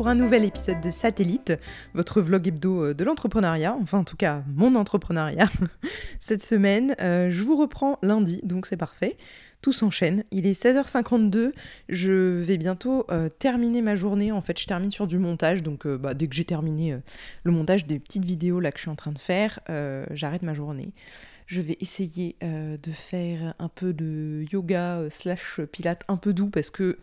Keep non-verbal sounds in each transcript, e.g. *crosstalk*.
pour un nouvel épisode de Satellite, votre vlog hebdo euh, de l'entrepreneuriat, enfin en tout cas mon entrepreneuriat. *laughs* Cette semaine, euh, je vous reprends lundi, donc c'est parfait. Tout s'enchaîne. Il est 16h52. Je vais bientôt euh, terminer ma journée. En fait, je termine sur du montage. Donc, bah, dès que j'ai terminé le montage des petites vidéos là que je suis en train de faire, j'arrête ma journée. Je vais essayer de faire un peu de yoga slash pilate un peu doux parce que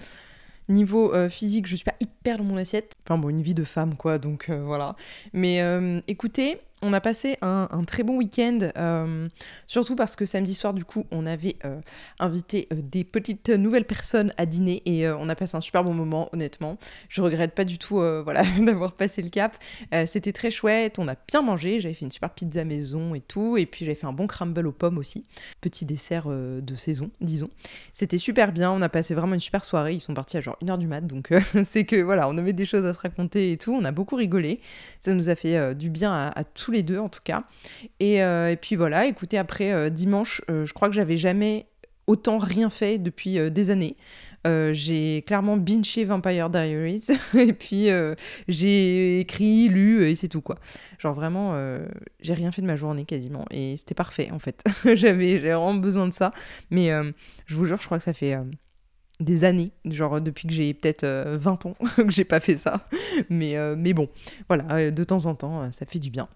Niveau euh, physique, je suis pas hyper dans mon assiette. Enfin bon, une vie de femme quoi, donc euh, voilà. Mais euh, écoutez, on a passé un, très bon week-end, euh, surtout parce que samedi soir, du coup, on avait euh, invité euh, des petites nouvelles personnes à dîner et on a passé un super bon moment, honnêtement. Je regrette pas du tout *laughs* voilà, d'avoir passé le cap. C'était très chouette, on a bien mangé, j'avais fait une super pizza maison et tout, et puis j'avais fait un bon crumble aux pommes aussi. Petit dessert de saison, disons. C'était super bien, on a passé vraiment une super soirée, ils sont partis à genre 1h du mat, donc *laughs* c'est que voilà, on avait des choses à se raconter et tout, on a beaucoup rigolé. Ça nous a fait du bien à, à les deux en tout cas. Et, euh, puis voilà, écoutez, après euh, dimanche, euh, je crois que j'avais jamais autant rien fait depuis des années. j'ai clairement binché Vampire Diaries *laughs* et puis j'ai écrit, lu et c'est tout quoi. Genre vraiment, j'ai rien fait de ma journée quasiment et c'était parfait en fait. *laughs* j'avais vraiment besoin de ça, mais je vous jure, je crois que ça fait des années, genre depuis que j'ai peut-être 20 ans *laughs* que j'ai pas fait ça. Mais, mais bon, voilà, de temps en temps, ça fait du bien.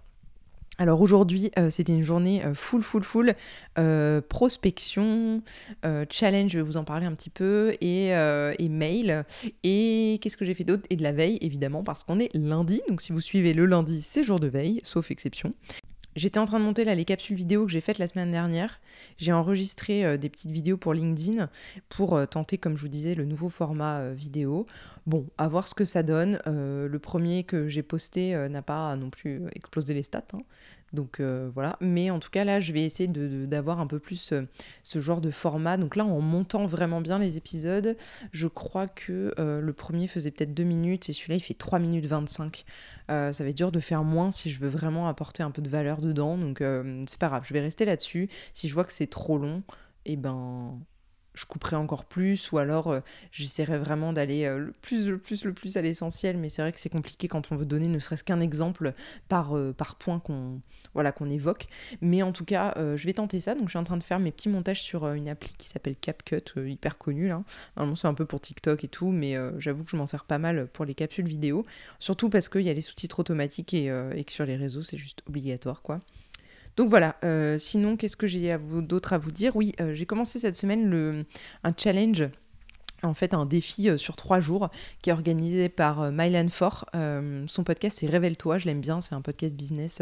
Alors aujourd'hui, euh, c'était une journée euh, full, full, full euh, prospection, challenge, je vais vous en parler un petit peu, et, et mail. Et qu'est-ce que j'ai fait d'autre? Et de la veille, évidemment, parce qu'on est lundi. Donc si vous suivez le lundi, c'est jour de veille, sauf exception. J'étais en train de monter là les capsules vidéo que j'ai faites la semaine dernière. J'ai enregistré des petites vidéos pour LinkedIn pour tenter, comme je vous disais, le nouveau format vidéo. Bon, à voir ce que ça donne. le premier que j'ai posté n'a pas non plus explosé les stats. Hein. Donc euh, voilà, mais en tout cas là, je vais essayer d'avoir un peu plus euh, ce genre de format. Donc là, en montant vraiment bien les épisodes, je crois que euh, le premier faisait peut-être 2 minutes et celui-là, il fait 3 minutes 25. ça va être dur de faire moins si je veux vraiment apporter un peu de valeur dedans. Donc c'est pas grave, je vais rester là-dessus. Si je vois que c'est trop long, et eh ben je couperai encore plus ou alors euh, j'essaierai vraiment d'aller euh, le plus le plus le plus à l'essentiel. Mais c'est vrai que c'est compliqué quand on veut donner ne serait-ce qu'un exemple par, euh, point qu'on voilà qu'on évoque. Mais en tout cas je vais tenter ça. Donc je suis en train de faire mes petits montages sur une appli qui s'appelle CapCut hyper connue là. Normalement c'est un peu pour TikTok et tout mais j'avoue que je m'en sers pas mal pour les capsules vidéo. Surtout parce qu'il y a les sous-titres automatiques et que sur les réseaux c'est juste obligatoire quoi donc voilà, euh, sinon, qu'est-ce que j'ai d'autre à vous dire? Oui, euh, j'ai commencé cette semaine un challenge en fait un défi euh, sur trois jours qui est organisé par Mylan Fort. son podcast c'est Révèle-toi, je l'aime bien, c'est un podcast business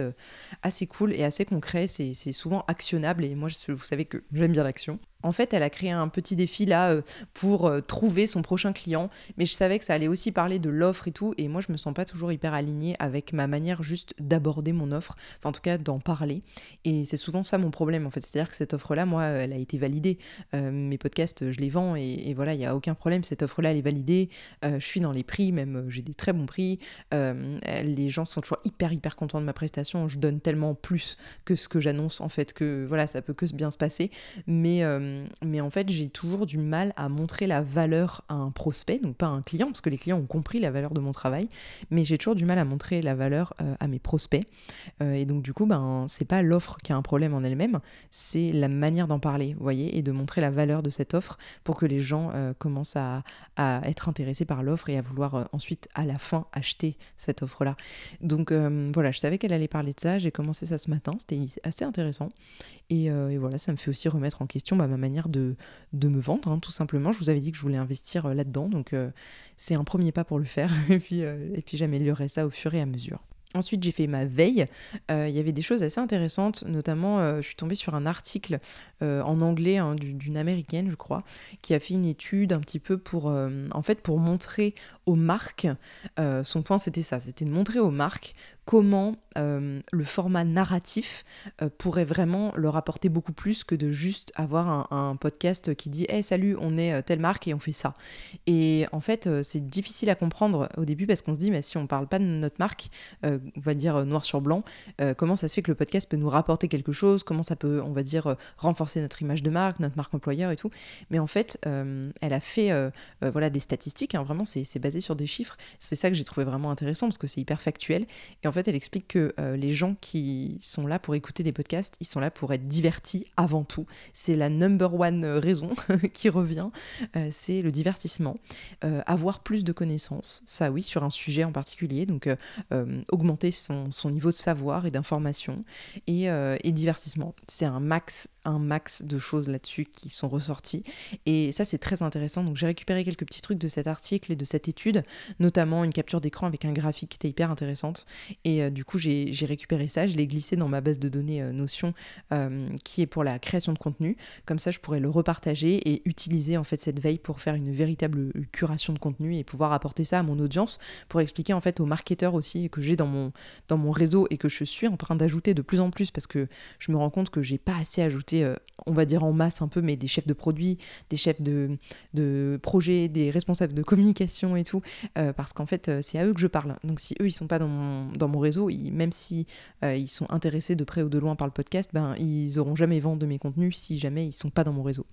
assez cool et assez concret, c'est souvent actionnable et moi vous savez que j'aime bien l'action. En fait, elle a créé un petit défi là euh, pour euh, trouver son prochain client, mais je savais que ça allait aussi parler de l'offre et tout, et moi je me sens pas toujours hyper alignée avec ma manière juste d'aborder mon offre, enfin en tout cas d'en parler, et c'est souvent ça mon problème en fait, c'est-à-dire que cette offre-là, moi, elle a été validée, euh, mes podcasts, je les vends, et, voilà, il y a aucun problème, cette offre-là, elle est validée, je suis dans les prix, même j'ai des très bons prix, les gens sont toujours hyper hyper contents de ma prestation, je donne tellement plus que ce que j'annonce en fait, que voilà, ça peut que bien se passer, mais euh, mais en fait, j'ai toujours du mal à montrer la valeur à un prospect, donc pas à un client, parce que les clients ont compris la valeur de mon travail, mais j'ai toujours du mal à montrer la valeur euh, à mes prospects. Euh, et donc, du coup, ben, c'est pas l'offre qui a un problème en elle-même, c'est la manière d'en parler, vous voyez, et de montrer la valeur de cette offre pour que les gens commencent à, à, être intéressés par l'offre et à vouloir ensuite, à la fin, acheter cette offre-là. Donc, voilà, je savais qu'elle allait parler de ça, j'ai commencé ça ce matin, c'était assez intéressant. Et, et, voilà, ça me fait aussi remettre en question bah, ma manière de, de me vendre, hein, tout simplement. Je vous avais dit que je voulais investir euh, là-dedans, donc euh, c'est un premier pas pour le faire, *laughs* et puis, euh, et puis j'améliorerai ça au fur et à mesure. Ensuite, j'ai fait ma veille. Il y avait des choses assez intéressantes, notamment, je suis tombée sur un article en anglais hein, d'une américaine, je crois, qui a fait une étude un petit peu pour, en fait, pour montrer aux marques. son point, c'était ça, c'était de montrer aux marques comment euh, le format narratif euh, pourrait vraiment leur apporter beaucoup plus que de juste avoir un, podcast qui dit hey, salut, on est euh, telle marque et on fait ça. Et en fait, c'est difficile à comprendre au début parce qu'on se dit mais si on parle pas de notre marque, on va dire noir sur blanc, comment ça se fait que le podcast peut nous rapporter quelque chose, comment ça peut, on va dire, renforcer notre image de marque, notre marque employeur et tout? Mais en fait, elle a fait voilà, des statistiques, hein, vraiment, c'est basé sur des chiffres. C'est ça que j'ai trouvé vraiment intéressant parce que c'est hyper factuel. Elle explique que euh, les gens qui sont là pour écouter des podcasts, ils sont là pour être divertis avant tout. C'est la number one euh, raison *laughs* qui revient, euh, c'est le divertissement. avoir plus de connaissances, ça oui, sur un sujet en particulier, donc augmenter son, niveau de savoir et d'information, et, et divertissement. C'est un max max de choses là-dessus qui sont ressorties. Et ça, c'est très intéressant. Donc, j'ai récupéré quelques petits trucs de cet article et de cette étude, notamment une capture d'écran avec un graphique qui était hyper intéressante. Et euh, du coup, j'ai récupéré ça, je l'ai glissé dans ma base de données euh, Notion euh, qui est pour la création de contenu. Comme ça, je pourrais le repartager et utiliser en fait cette veille pour faire une véritable curation de contenu et pouvoir apporter ça à mon audience pour expliquer en fait aux marketeurs aussi que j'ai dans mon, dans mon réseau et que je suis en train d'ajouter de plus en plus parce que je me rends compte que j'ai pas assez ajouté euh, on va dire en masse un peu, mais des chefs de produits, des chefs de, de projets, des responsables de communication et tout, euh, parce qu'en fait, euh, c'est à eux que je parle. Donc si eux, ils sont pas dans mon, réseau, même si ils sont intéressés de près ou de loin par le podcast, ben, ils auront jamais vent de mes contenus si jamais ils sont pas dans mon réseau.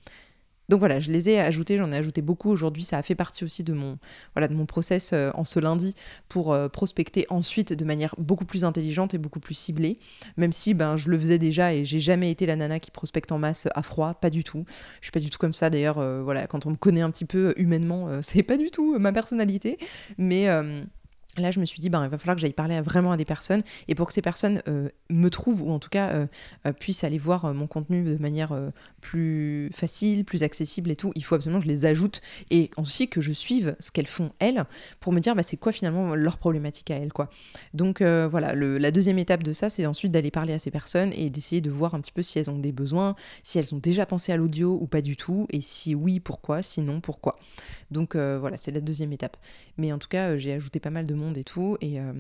Donc voilà, je les ai ajoutés, j'en ai ajouté beaucoup aujourd'hui. Ça a fait partie aussi de mon, voilà, de mon process euh, en ce lundi pour euh, prospecter ensuite de manière beaucoup plus intelligente et beaucoup plus ciblée. Même si ben, je le faisais déjà et j'ai jamais été la nana qui prospecte en masse à froid, pas du tout. Je suis pas du tout comme ça d'ailleurs. Euh, voilà, quand on me connaît un petit peu humainement, *laughs* c'est pas du tout ma personnalité. Mais Là, je me suis dit, ben, il va falloir que j'aille parler vraiment à des personnes. Et pour que ces personnes euh, me trouvent, ou en tout cas euh, euh, puissent aller voir mon contenu de manière plus facile, plus accessible et tout, il faut absolument que je les ajoute. Et aussi que je suive ce qu'elles font, elles, pour me dire, bah, c'est quoi finalement leur problématique à elles. Quoi. Donc voilà, la deuxième étape de ça, c'est ensuite d'aller parler à ces personnes et d'essayer de voir un petit peu si elles ont des besoins, si elles ont déjà pensé à l'audio ou pas du tout. Et si oui, pourquoi, sinon pourquoi. Donc voilà, c'est la deuxième étape. Mais en tout cas, j'ai ajouté pas mal de monde et tout. Et, euh,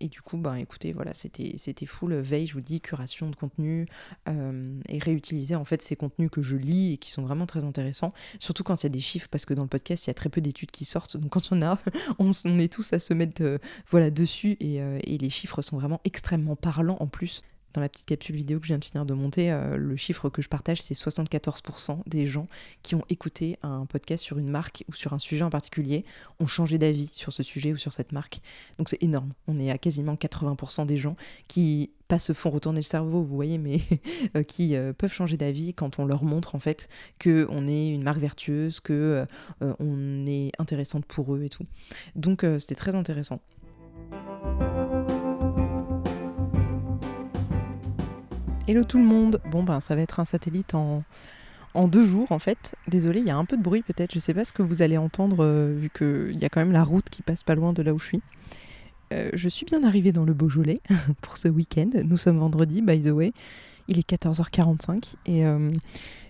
et du coup, ben, écoutez, voilà, c'était, full veille, je vous dis, curation de contenu euh, et réutiliser en fait ces contenus que je lis et qui sont vraiment très intéressants. Surtout quand il y a des chiffres, parce que dans le podcast, il y a très peu d'études qui sortent. Donc quand on a, *laughs* on, est tous à se mettre euh, voilà, dessus et les chiffres sont vraiment extrêmement parlants en plus dans la petite capsule vidéo que je viens de finir de monter, euh, le chiffre que je partage, c'est 74% des gens qui ont écouté un podcast sur une marque ou sur un sujet en particulier ont changé d'avis sur ce sujet ou sur cette marque. Donc c'est énorme. On est à quasiment 80% des gens qui pas se font retourner le cerveau, vous voyez, mais *laughs* euh, qui euh, peuvent changer d'avis quand on leur montre en fait que on est une marque vertueuse, que on est intéressante pour eux et tout. Donc c'était très intéressant. Hello tout le monde. Bon ben ça va être un satellite en, en deux jours en fait. Désolé, il y a un peu de bruit peut-être. Je sais pas ce que vous allez entendre euh, vu qu'il y a quand même la route qui passe pas loin de là où je suis. Euh, je suis bien arrivée dans le Beaujolais *laughs* pour ce week-end. Nous sommes vendredi, by the way. Il est 14h45 et euh,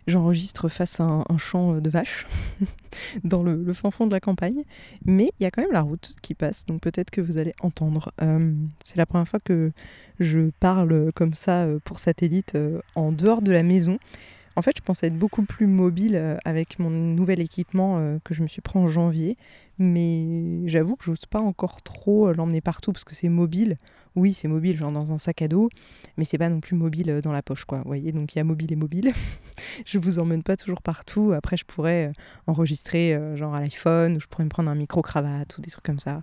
j'enregistre face à un, champ de vaches *laughs* dans le, fin fond de la campagne. Mais il y a quand même la route qui passe, donc peut-être que vous allez entendre. Euh, c'est la première fois que je parle comme ça euh, pour satellite en dehors de la maison. En fait, je pensais être beaucoup plus mobile euh, avec mon nouvel équipement euh, que je me suis pris en janvier, mais j'avoue que j'ose pas encore trop euh, l'emmener partout parce que c'est mobile. Oui, c'est mobile, genre dans un sac à dos, mais c'est pas non plus mobile dans la poche, quoi. Vous voyez, donc il y a mobile et mobile. *laughs* je vous emmène pas toujours partout. Après, je pourrais enregistrer genre à l'iPhone, ou je pourrais me prendre un micro cravate ou des trucs comme ça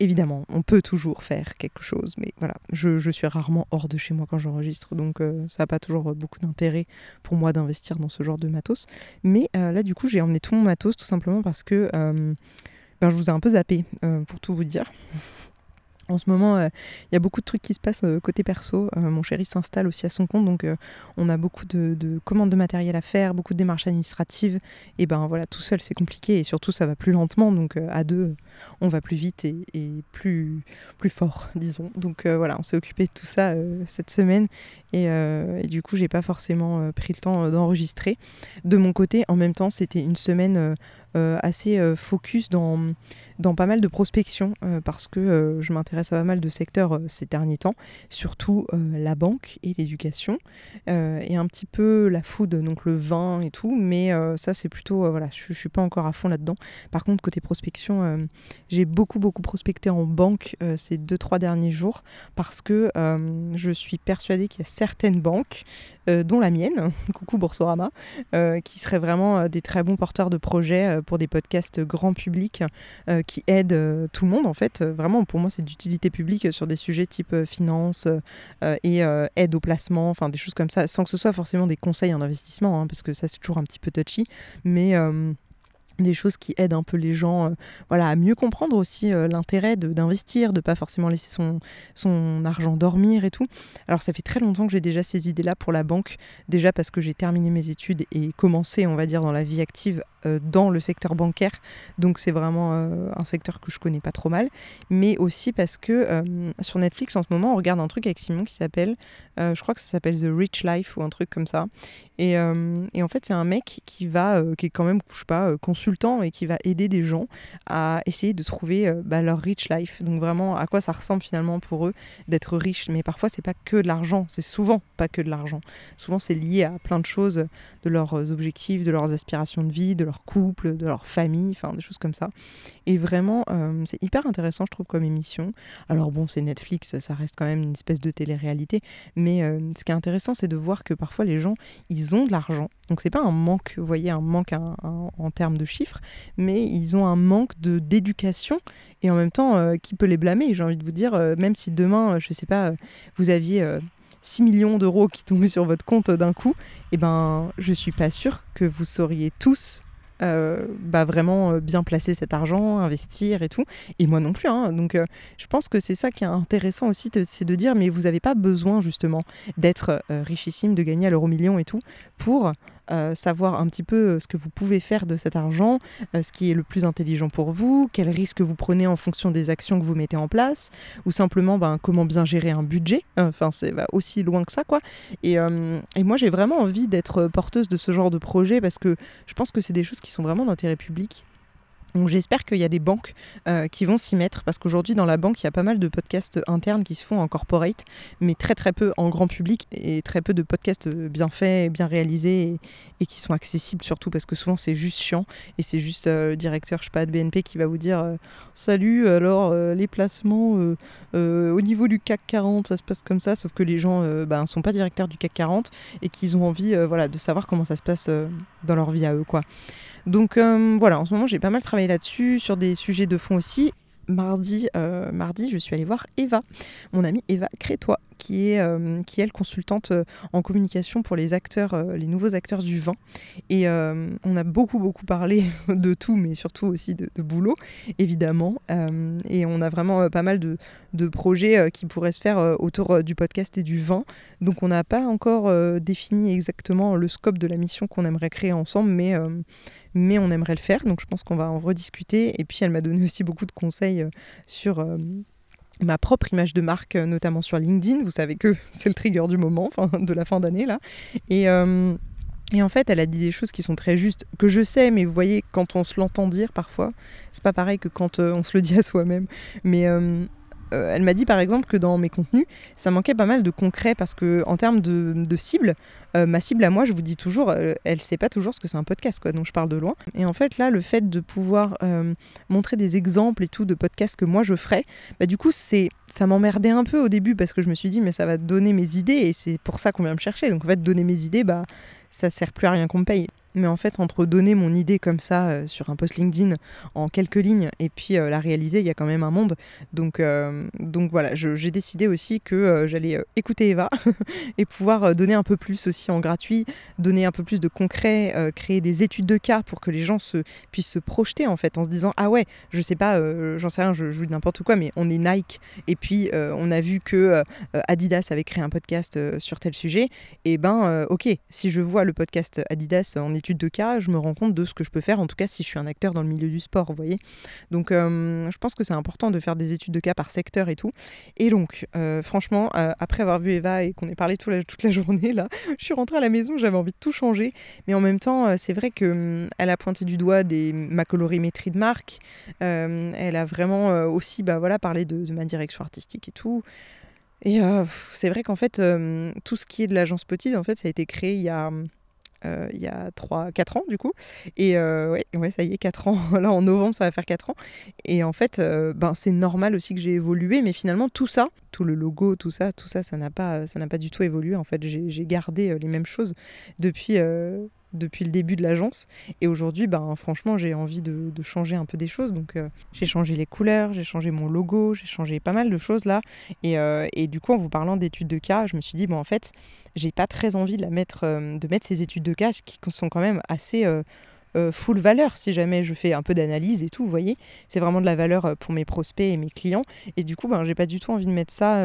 évidemment, on peut toujours faire quelque chose, mais voilà, je, suis rarement hors de chez moi quand j'enregistre, donc euh, ça n'a pas toujours beaucoup d'intérêt pour moi d'investir dans ce genre de matos. Mais euh, là, du coup, j'ai emmené tout mon matos tout simplement parce que euh, ben, je vous ai un peu zappé, pour tout vous dire. En ce moment, euh, il y a beaucoup de trucs qui se passent euh, côté perso. Euh, mon chéri s'installe aussi à son compte, donc on a beaucoup de, commandes de matériel à faire, beaucoup de démarches administratives. Et ben voilà, tout seul c'est compliqué et surtout ça va plus lentement, donc à deux on va plus vite et, plus, fort, *laughs* disons. Donc voilà, on s'est occupé de tout ça cette semaine et, et du coup j'ai pas forcément pris le temps d'enregistrer. De mon côté, en même temps, c'était une semaine assez focus dans dans pas mal de prospection euh, parce que euh, je m'intéresse à pas mal de secteurs euh, ces derniers temps, surtout la banque et l'éducation et un petit peu la food, donc le vin et tout, mais ça c'est plutôt, voilà, je, je suis pas encore à fond là-dedans. Par contre, côté prospection, j'ai beaucoup beaucoup prospecté en banque ces deux trois derniers jours parce que je suis persuadée qu'il y a certaines banques, dont la mienne, *laughs* coucou Boursorama, qui seraient vraiment des très bons porteurs de projets pour des podcasts grand public qui aide euh, tout le monde en fait. Euh, vraiment, pour moi, c'est d'utilité publique sur des sujets type euh, finance et aide au placement, enfin des choses comme ça, sans que ce soit forcément des conseils en investissement, hein, parce que ça c'est toujours un petit peu touchy, mais des choses qui aident un peu les gens voilà, à mieux comprendre aussi l'intérêt d'investir, de ne pas forcément laisser son, son argent dormir et tout. Alors ça fait très longtemps que j'ai déjà ces idées-là pour la banque, déjà parce que j'ai terminé mes études et commencé, on va dire, dans la vie active euh, dans le secteur bancaire. Donc c'est vraiment euh, un secteur que je connais pas trop mal. Mais aussi parce que euh, sur Netflix en ce moment, on regarde un truc avec Simon qui s'appelle, je crois que ça s'appelle The Rich Life ou un truc comme ça. Et, et en fait, c'est un mec qui va, qui est quand même, je sais pas, consultant et qui va aider des gens à essayer de trouver bah, leur rich life. Donc vraiment, à quoi ça ressemble finalement pour eux d'être riche. Mais parfois, c'est pas que de l'argent. C'est souvent pas que de l'argent. Souvent, c'est lié à plein de choses, de leurs objectifs, de leurs aspirations de vie, de leur couple, de leur famille, enfin des choses comme ça. Et vraiment, euh, c'est hyper intéressant, je trouve, comme émission. Alors bon, c'est Netflix, ça reste quand même une espèce de télé-réalité, mais euh, ce qui est intéressant, c'est de voir que parfois les gens, ils ont de l'argent. Donc c'est pas un manque, vous voyez, un manque en termes de chiffres, mais ils ont un manque de d'éducation et en même temps, euh, qui peut les blâmer J'ai envie de vous dire, même si demain, je sais pas, vous aviez 6 millions d'euros qui tombaient sur votre compte d'un coup, eh ben, je suis pas sûre que vous sauriez tous euh, bah vraiment euh, bien placer cet argent, investir et tout. Et moi non plus. Hein. Donc euh, je pense que c'est ça qui est intéressant aussi, c'est de dire mais vous n'avez pas besoin justement d'être richissime, de gagner à l'euro million et tout pour euh, savoir un petit peu euh, ce que vous pouvez faire de cet argent, euh, ce qui est le plus intelligent pour vous, quels risques vous prenez en fonction des actions que vous mettez en place, ou simplement ben, comment bien gérer un budget. Enfin, c'est va aussi loin que ça, quoi. Et moi, j'ai vraiment envie d'être porteuse de ce genre de projet parce que je pense que c'est des choses qui sont vraiment d'intérêt public donc j'espère qu'il y a des banques euh, qui vont s'y mettre parce qu'aujourd'hui dans la banque il y a pas mal de podcasts internes qui se font en corporate mais très très peu en grand public et très peu de podcasts bien faits, bien réalisés et, qui sont accessibles surtout parce que souvent c'est juste chiant et c'est juste euh, le directeur je sais pas de BNP qui va vous dire euh, salut alors les placements au niveau du CAC 40 ça se passe comme ça sauf que les gens ne ben, sont pas directeurs du CAC 40 et qu'ils ont envie voilà, de savoir comment ça se passe dans leur vie à eux quoi. Donc euh, voilà, en ce moment j'ai pas mal travaillé là-dessus, sur des sujets de fond aussi. Mardi, euh, mardi, je suis allée voir Eva, mon amie Eva Crétois, qui est, euh, qui est consultante euh, en communication pour les acteurs, euh, les nouveaux acteurs du vin. Et on a beaucoup, beaucoup parlé *laughs* de tout, mais surtout aussi de, boulot, évidemment. et on a vraiment pas mal de, de projets qui pourraient se faire autour du podcast et du vin. Donc on n'a pas encore défini exactement le scope de la mission qu'on aimerait créer ensemble, mais mais on aimerait le faire, donc je pense qu'on va en rediscuter. Et puis elle m'a donné aussi beaucoup de conseils sur ma propre image de marque, euh, notamment sur LinkedIn. Vous savez que *laughs* c'est le trigger du moment, de la fin d'année là. Et, euh, et en fait, elle a dit des choses qui sont très justes, que je sais, mais vous voyez, quand on se l'entend dire parfois, c'est pas pareil que quand euh, on se le dit à soi-même. Mais euh, elle m'a dit par exemple que dans mes contenus, ça manquait pas mal de concret parce que en termes de, cible, euh, ma cible à moi, je vous dis toujours, euh, elle sait pas toujours ce que c'est un podcast, quoi. Donc je parle de loin. Et en fait là, le fait de pouvoir montrer des exemples et tout de podcasts que moi je ferais, bah du coup c'est, ça m'emmerdait un peu au début parce que je me suis dit mais ça va donner mes idées et c'est pour ça qu'on vient me chercher. Donc en fait donner mes idées, bah ça sert plus à rien qu'on me paye. Mais en fait, entre donner mon idée comme ça euh, sur un post LinkedIn en quelques lignes et puis euh, la réaliser, il y a quand même un monde. Donc, euh, donc voilà, j'ai décidé aussi que j'allais écouter Eva *laughs* et pouvoir donner un peu plus aussi en gratuit, donner un peu plus de concret, créer des études de cas pour que les gens se, puissent se projeter en fait en se disant Ah ouais, je sais pas, j'en sais rien, je joue n'importe quoi, mais on est Nike et puis on a vu que Adidas avait créé un podcast sur tel sujet. Et ben, ok, si je vois le podcast Adidas en étude de cas, je me rends compte de ce que je peux faire, en tout cas si je suis un acteur dans le milieu du sport, vous voyez. Donc je pense que c'est important de faire des études de cas par secteur et tout. Et donc, franchement, après avoir vu Eva et qu'on ait parlé toute la, toute la *laughs* journée, là, je suis rentrée à la maison, j'avais envie de tout changer. Mais en même temps, c'est vrai qu'elle a pointé du doigt des, ma colorimétrie de marque. elle a vraiment aussi bah, voilà, parlé de, de ma direction artistique et tout. Et c'est vrai qu'en fait, tout ce qui est de l'agence Petite, en fait, ça a été créé il y a, il y a 3, 4 ans du coup. Et ouais, ouais, ça y est, 4 ans. *laughs* Là, en novembre, ça va faire 4 ans. Et en fait, ben, c'est normal aussi que j'ai évolué. Mais finalement, tout ça, tout le logo, tout ça, tout ça, ça n'a pas, ça n'a pas du tout évolué. En fait, j'ai gardé les mêmes choses depuis depuis le début de l'agence. Et aujourd'hui, ben, franchement, j'ai envie de, changer un peu des choses. Donc, euh, j'ai changé les couleurs, j'ai changé mon logo, j'ai changé pas mal de choses là. Et, euh, et, du coup, en vous parlant d'études de cas, je me suis dit, bon, en fait, j'ai pas très envie de, la mettre, euh, de mettre ces études de cas qui sont quand même assez. full valeur si jamais je fais un peu d'analyse et tout, vous voyez. C'est vraiment de la valeur pour mes prospects et mes clients. Et du coup, ben, j'ai pas du tout envie de mettre ça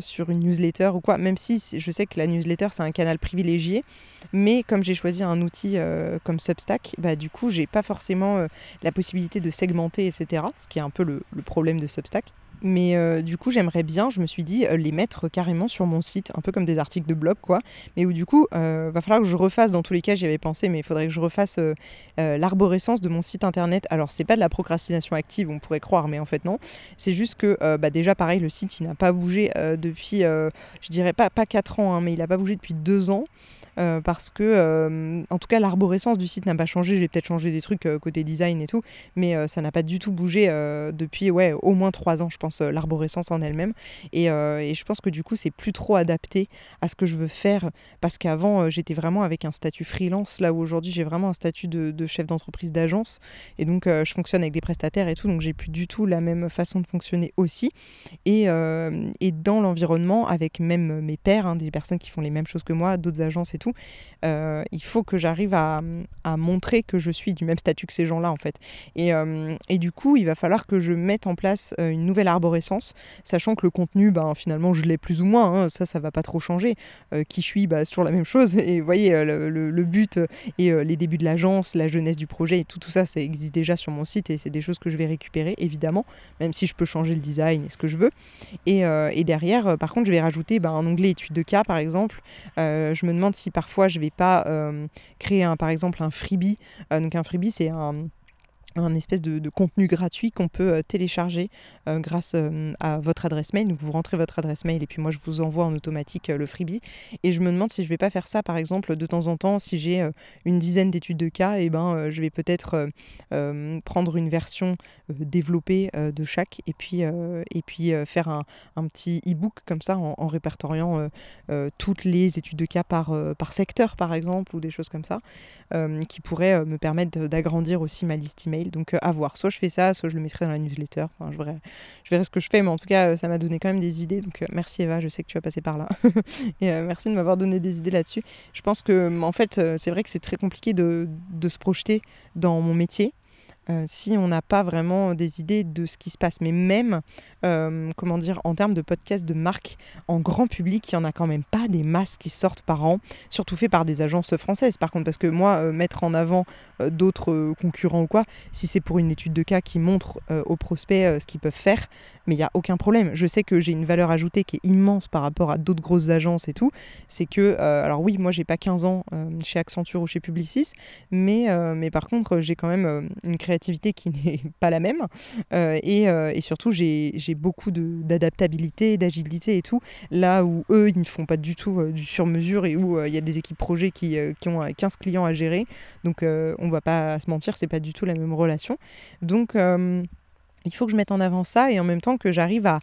sur une newsletter ou quoi, même si je sais que la newsletter c'est un canal privilégié, mais comme j'ai choisi un outil euh, comme Substack, bah, du coup j'ai pas forcément euh, la possibilité de segmenter, etc. Ce qui est un peu le problème de Substack. Mais euh, du coup, j'aimerais bien, je me suis dit, euh, les mettre carrément sur mon site, un peu comme des articles de blog, quoi. Mais où du coup, euh, va falloir que je refasse, dans tous les cas, j'y avais pensé, mais il faudrait que je refasse l'arborescence de mon site internet. Alors, c'est pas de la procrastination active, on pourrait croire, mais en fait, non. C'est juste que, bah, déjà, pareil, le site, il n'a pas bougé depuis, je dirais pas, pas 4 ans, hein, mais il n'a pas bougé depuis 2 ans. Euh, parce que, euh, en tout cas, l'arborescence du site n'a pas changé. J'ai peut-être changé des trucs euh, côté design et tout, mais ça n'a pas du tout bougé depuis ouais, au moins trois ans, je pense, l'arborescence en elle-même. Et, et, je pense que du coup, c'est plus trop adapté à ce que je veux faire, parce qu'avant, j'étais vraiment avec un statut freelance, là où aujourd'hui, j'ai vraiment un statut de, de chef d'entreprise d'agence, et donc je fonctionne avec des prestataires et tout, donc j'ai plus du tout la même façon de fonctionner aussi. Et, et dans l'environnement, avec même mes pairs, hein, des personnes qui font les mêmes choses que moi, d'autres agences et euh, il faut que j'arrive à, montrer que je suis du même statut que ces gens-là, en fait. Et, euh, et, du coup, il va falloir que je mette en place euh, une nouvelle arborescence, sachant que le contenu, ben, finalement, je l'ai plus ou moins. Hein, ça, ça va pas trop changer. qui je suis, bah, c'est toujours la même chose. Et voyez, le, but et les débuts de l'agence, la jeunesse du projet et tout, ça, ça existe déjà sur mon site et c'est des choses que je vais récupérer, évidemment, même si je peux changer le design et ce que je veux. Et, derrière, par contre, je vais rajouter ben, un onglet études de cas, par exemple. je me demande si parfois je vais pas euh, créer un, par exemple un freebie. Euh, donc un freebie c'est un un espèce de, contenu gratuit qu'on peut euh, télécharger euh, grâce euh, à votre adresse mail. Donc vous rentrez votre adresse mail et puis moi je vous envoie en automatique le freebie. Et je me demande si je vais pas faire ça par exemple de temps en temps si j'ai une dizaine d'études de cas, et eh ben je vais peut-être prendre une version développée de chaque et puis, et puis faire un, un petit e-book comme ça en, répertoriant toutes les études de cas par, par secteur par exemple ou des choses comme ça qui pourraient me permettre d'agrandir aussi ma liste email donc euh, à voir. Soit je fais ça, soit je le mettrai dans la newsletter. Je, verrai, je verrai ce que je fais, mais en tout cas, euh, ça m'a donné quand même des idées. Donc euh, merci Eva, je sais que tu vas passer par là. *laughs* et merci de m'avoir donné des idées là-dessus. Je pense que, en fait, c'est vrai que c'est très compliqué de se projeter dans mon métier. Euh, si on n'a pas vraiment des idées de ce qui se passe. Mais même, euh, comment dire, en termes de podcasts de marque en grand public, il n'y en a quand même pas des masses qui sortent par an, surtout fait par des agences françaises par contre, parce que moi, euh, mettre en avant d'autres concurrents ou quoi, si c'est pour une étude de cas qui montre aux prospects ce qu'ils peuvent faire, mais il n'y a aucun problème. Je sais que j'ai une valeur ajoutée qui est immense par rapport à d'autres grosses agences et tout. C'est que, alors oui, moi, j'ai pas 15 ans chez Accenture ou chez Publicis, mais, mais par contre, j'ai quand même une création créativité qui *laughs* n'est pas la même. Euh, et, euh, et, surtout, j'ai beaucoup d'adaptabilité, d'agilité et tout. Là où eux, ils ne font pas du tout euh, du sur-mesure et où il y a des équipes projets qui, qui, ont 15 clients à gérer. Donc, on va pas se mentir, c'est pas du tout la même relation. Donc, il faut que je mette en avant ça et en même temps que j'arrive à,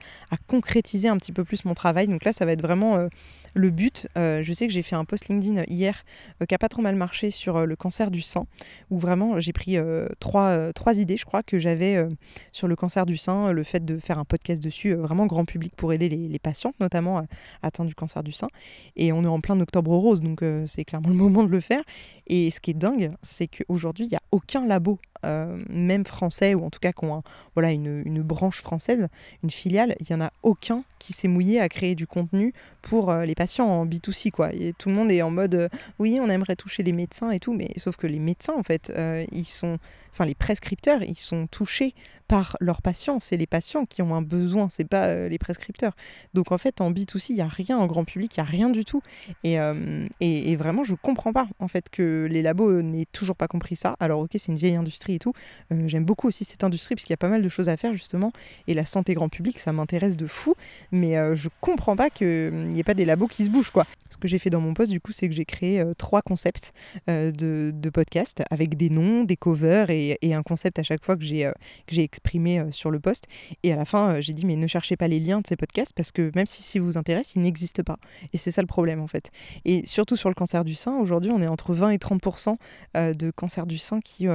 concrétiser un petit peu plus mon travail. Donc là, ça va être vraiment le but, euh, je sais que j'ai fait un post LinkedIn hier euh, qui a pas trop mal marché sur euh, le cancer du sein, où vraiment j'ai pris trois, trois idées, je crois, que j'avais sur le cancer du sein, le fait de faire un podcast dessus, vraiment grand public pour aider les, les patientes, notamment atteintes du cancer du sein. Et on est en plein octobre rose, donc c'est clairement le moment de le faire. Et ce qui est dingue, c'est qu'aujourd'hui, il n'y a aucun labo même français, ou en tout cas qui ont voilà, une, une, branche française, une filiale, il n'y en a aucun qui s'est mouillé à créer du contenu pour les patients en B2C. Quoi. Et tout le monde est en mode oui, on aimerait toucher les médecins et tout, mais sauf que les médecins, en fait, ils sont enfin les prescripteurs, ils sont touchés par leurs patients. C'est les patients qui ont un besoin, c'est pas euh, les prescripteurs. Donc en fait, en B2C, il n'y a rien en grand public, il n'y a rien du tout. Euh, et, et, vraiment, je comprends pas en fait que les labos n'aient toujours pas compris ça. Alors ok, c'est une vieille industrie et tout. Euh, j'aime beaucoup aussi cette industrie parce qu'il y a pas mal de choses à faire justement. Et la santé grand public, ça m'intéresse de fou. Mais je comprends pas qu'il n'y ait pas des labos qui se bougent quoi. Ce que j'ai fait dans mon poste du coup, c'est que j'ai créé trois concepts de, de podcasts avec des noms, des covers et et, un concept à chaque fois que j'ai euh, j'ai exprimé euh, sur le post. Et à la fin, euh, j'ai dit mais ne cherchez pas les liens de ces podcasts parce que même si ça vous intéresse, ils n'existent pas. Et c'est ça le problème en fait. Et surtout sur le cancer du sein, aujourd'hui, on est entre 20 et 30% de cancer du sein qui,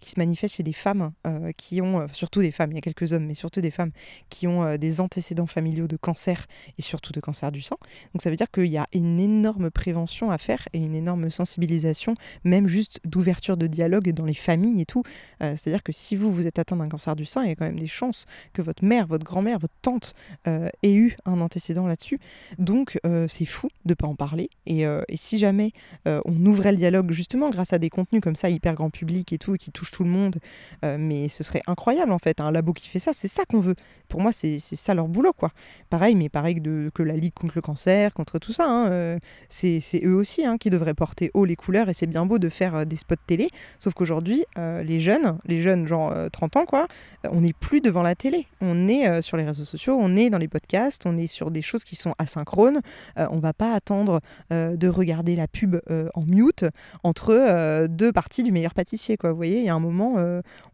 qui se manifeste chez des femmes qui ont, surtout des femmes, il y a quelques hommes, mais surtout des femmes qui ont des antécédents familiaux de cancer et surtout de cancer du sein. Donc ça veut dire qu'il y a une énorme prévention à faire et une énorme sensibilisation, même juste d'ouverture de dialogue dans les familles et tout, euh, c'est-à-dire que si vous, vous êtes atteint d'un cancer du il y a quand même des chances que votre mère, votre grand-mère, votre tante euh, ait eu un antécédent là-dessus. Donc euh, c'est fou de ne pas en parler. Et, et si jamais on ouvrait le dialogue justement grâce à des contenus comme ça, hyper grand public et tout, qui touchent tout le monde, mais ce serait incroyable en fait. Un labo qui fait ça, c'est ça qu'on veut. Pour moi, c'est ça leur boulot, quoi. Pareil, mais pareil que, la Ligue contre le cancer, contre tout ça, hein, c'est eux aussi hein, qui devraient porter haut les couleurs et c'est bien beau de faire des spots télé, sauf qu'aujourd'hui, les jeunes, les jeunes genre 30 euh, ans quoi, euh, on n'est plus devant la télé. On est euh, sur les réseaux sociaux, on est dans les podcasts, on est sur des choses qui sont asynchrones. on va pas attendre de regarder la pub en mute entre deux parties du meilleur pâtissier quoi. Vous voyez, il y a un moment,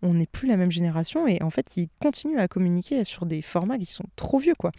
on n'est plus la même génération et en fait, ils continuent à communiquer sur des formats qui sont trop vieux quoi.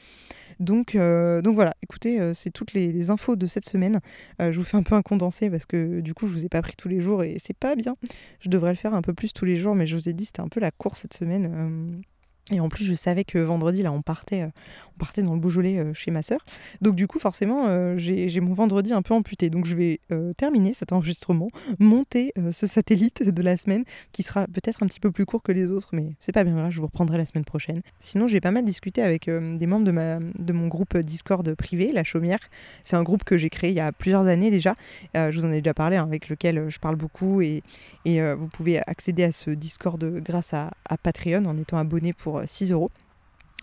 Donc, euh, donc voilà, écoutez, euh, c'est toutes les, infos de cette semaine. Euh, je vous fais un peu un condensé parce que du coup, je vous ai pas pris tous les jours et c'est pas bien. Je devrais le faire un peu plus tous les jours, mais je vous ai dit, c'était un peu la course cette semaine. Et en plus, je savais que vendredi, là, on partait, euh, on partait dans le Beaujolais euh, chez ma sœur. Donc, du coup, forcément, euh, j'ai mon vendredi un peu amputé. Donc, je vais terminer cet enregistrement, monter ce satellite de la semaine, qui sera peut-être un petit peu plus court que les autres, mais c'est pas bien grave, je vous reprendrai la semaine prochaine. Sinon, j'ai pas mal discuté avec des membres de, ma, de mon groupe Discord privé, La Chaumière. C'est un groupe que j'ai créé il y a plusieurs années déjà. je vous en ai déjà parlé, hein, avec lequel je parle beaucoup. Et, et vous pouvez accéder à ce Discord grâce à, à Patreon en étant abonné pour 6 euros.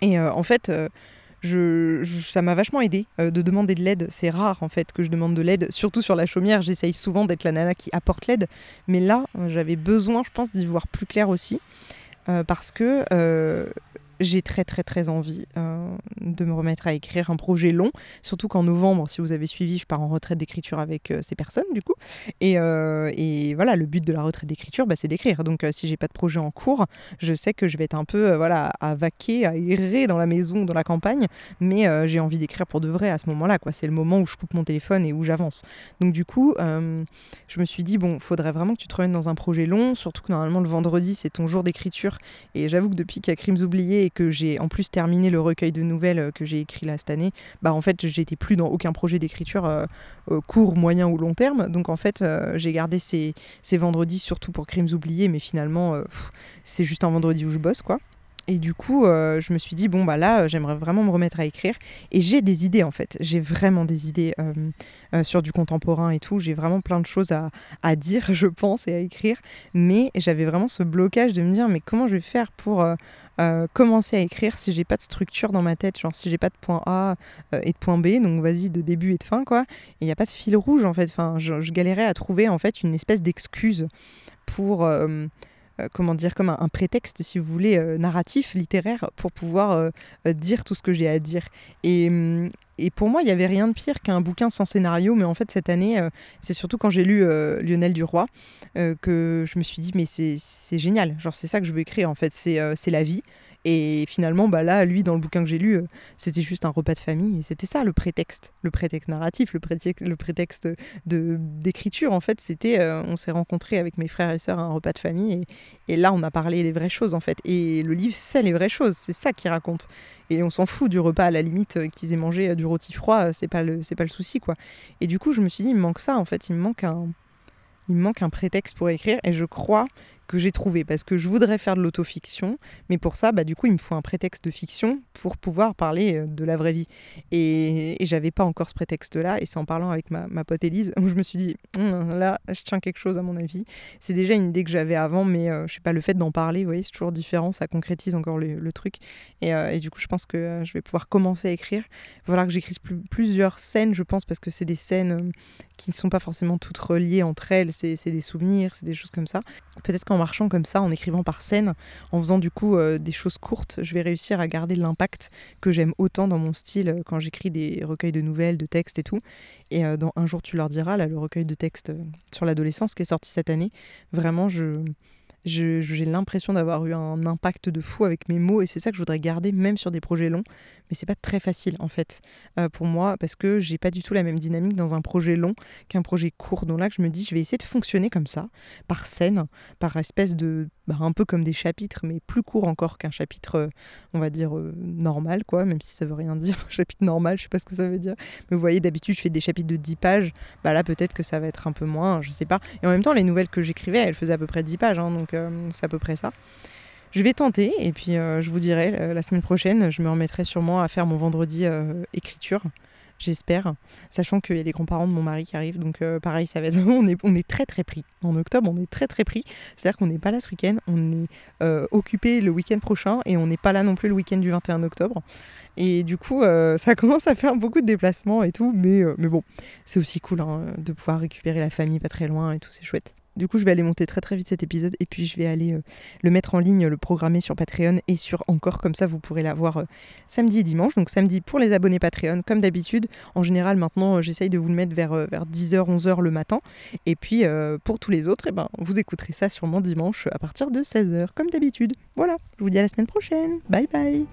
Et euh, en fait, euh, je, ça m'a vachement aidé euh, de demander de l'aide. C'est rare en fait que je demande de l'aide, surtout sur la chaumière. J'essaye souvent d'être la nana qui apporte l'aide, mais là j'avais besoin, je pense, d'y voir plus clair aussi, parce que j'ai très très très envie euh, de me remettre à écrire un projet long, surtout qu'en novembre, si vous avez suivi, je pars en retraite d'écriture avec euh, ces personnes du coup. Et, euh, et, voilà, le but de la retraite d'écriture, bah, c'est d'écrire. Donc si j'ai pas de projet en cours, je sais que je vais être un peu voilà à vaquer, à errer dans la maison, dans la campagne, mais j'ai envie d'écrire pour de vrai à ce moment-là. C'est le moment où je coupe mon téléphone et où j'avance. Donc du coup, je me suis dit bon, faudrait vraiment que tu te remettes dans un projet long, surtout que normalement le vendredi c'est ton jour d'écriture. Et j'avoue que depuis qu'il y a Crimes oubliés que j'ai en plus terminé le recueil de nouvelles euh, que j'ai écrit là cette année, bah en fait j'étais plus dans aucun projet d'écriture euh, euh, court, moyen ou long terme. Donc en fait j'ai gardé ces, ces, vendredis surtout pour Crimes oubliés, mais finalement c'est juste un vendredi où je bosse quoi. Et du coup, euh, je me suis dit, bon, bah là, j'aimerais vraiment me remettre à écrire. Et j'ai des idées, en fait. J'ai vraiment des idées euh, euh, sur du contemporain et tout. J'ai vraiment plein de choses à, dire, *laughs* je pense, et à écrire. Mais j'avais vraiment ce blocage de me dire, mais comment je vais faire pour commencer à écrire si j'ai pas de structure dans ma tête? Genre, si j'ai pas de point A et de point B, donc vas-y, de début et de fin, quoi. Et il n'y a pas de fil rouge, en fait. Enfin, je, je galérais à trouver, en fait, une espèce d'excuse pour euh, comment dire, comme un, prétexte, si vous voulez, euh, narratif, littéraire, pour pouvoir euh, dire tout ce que j'ai à dire. Et, et pour moi, il n'y avait rien de pire qu'un bouquin sans scénario. Mais en fait, cette année, c'est surtout quand j'ai lu Lionel Duroy que je me suis dit, mais c'est génial. Genre, c'est ça que je veux écrire, en fait. C'est la vie. Et finalement, bah là, lui, dans le bouquin que j'ai lu, euh, c'était juste un repas de famille. Et c'était ça le prétexte, le prétexte narratif, le prétexte, le prétexte de d'écriture. En fait, c'était, euh, on s'est rencontrés avec mes frères et sœurs à un repas de famille. Et, et, là, on a parlé des vraies choses, en fait. Et le livre, c'est les vraies choses. C'est ça qu'il raconte. Et on s'en fout du repas à la limite euh, qu'ils aient mangé du rôti froid. C'est pas le, c'est pas le souci, quoi. Et du coup, je me suis dit, il me manque ça, en fait. Il me manque un, il me manque un prétexte pour écrire. Et je crois que j'ai trouvé parce que je voudrais faire de l'autofiction, mais pour ça, bah, du coup, il me faut un prétexte de fiction pour pouvoir parler euh, de la vraie vie. Et, et j'avais pas encore ce prétexte-là, et c'est en parlant avec ma, ma, pote Élise où je me suis dit, hum, là, je tiens quelque chose à mon avis. C'est déjà une idée que j'avais avant, mais euh, je sais pas, le fait d'en parler, vous voyez, c'est toujours différent, ça concrétise encore le, truc. Et, euh, et, du coup, je pense que je vais pouvoir commencer à écrire. Il va falloir que j'écrive plus, plusieurs scènes, je pense, parce que c'est des scènes qui ne sont pas forcément toutes reliées entre elles, c'est des souvenirs, c'est des choses comme ça. Peut-être qu'en marchant comme ça, en écrivant par scène, en faisant du coup euh, des choses courtes, je vais réussir à garder l'impact que j'aime autant dans mon style euh, quand j'écris des recueils de nouvelles, de textes et tout. Et euh, dans Un jour tu leur diras, là, le recueil de textes sur l'adolescence qui est sorti cette année, vraiment, je j'ai l'impression d'avoir eu un impact de fou avec mes mots et c'est ça que je voudrais garder même sur des projets longs. Mais c'est pas très facile en fait euh, pour moi parce que j'ai pas du tout la même dynamique dans un projet long qu'un projet court. Donc là je me dis je vais essayer de fonctionner comme ça par scène par espèce de bah, un peu comme des chapitres mais plus court encore qu'un chapitre euh, on va dire euh, normal quoi même si ça veut rien *laughs* dire chapitre normal je sais pas ce que ça veut dire mais vous voyez d'habitude je fais des chapitres de 10 pages bah là peut-être que ça va être un peu moins je sais pas et en même temps les nouvelles que j'écrivais elles faisaient à peu près 10 pages hein, donc euh, c'est à peu près ça. Je vais tenter et puis je vous dirai la semaine prochaine, je me remettrai sûrement à faire mon vendredi écriture. J'espère, sachant qu'il y a les grands-parents de mon mari qui arrivent, donc euh, pareil, ça va être... *laughs* on, est, on est très très pris. En octobre, on est très très pris. C'est-à-dire qu'on n'est pas là ce week-end, on est euh, occupé le week-end prochain et on n'est pas là non plus le week-end du 21 octobre. Et du coup, euh, *laughs* ça commence à faire beaucoup de déplacements et tout, mais, mais bon, c'est aussi cool hein, de pouvoir récupérer la famille pas très loin et tout, c'est chouette. Du coup, je vais aller monter très très vite cet épisode et puis je vais aller euh, le mettre en ligne, le programmer sur Patreon et sur Encore, comme ça vous pourrez l'avoir euh, samedi et dimanche. Donc samedi pour les abonnés Patreon, comme d'habitude. En général, maintenant, euh, j'essaye de vous le mettre vers, vers 10h, 11h le matin. Et puis pour tous les autres, eh ben, vous écouterez ça sûrement dimanche à partir de 16h, comme d'habitude. Voilà, je vous dis à la semaine prochaine. Bye bye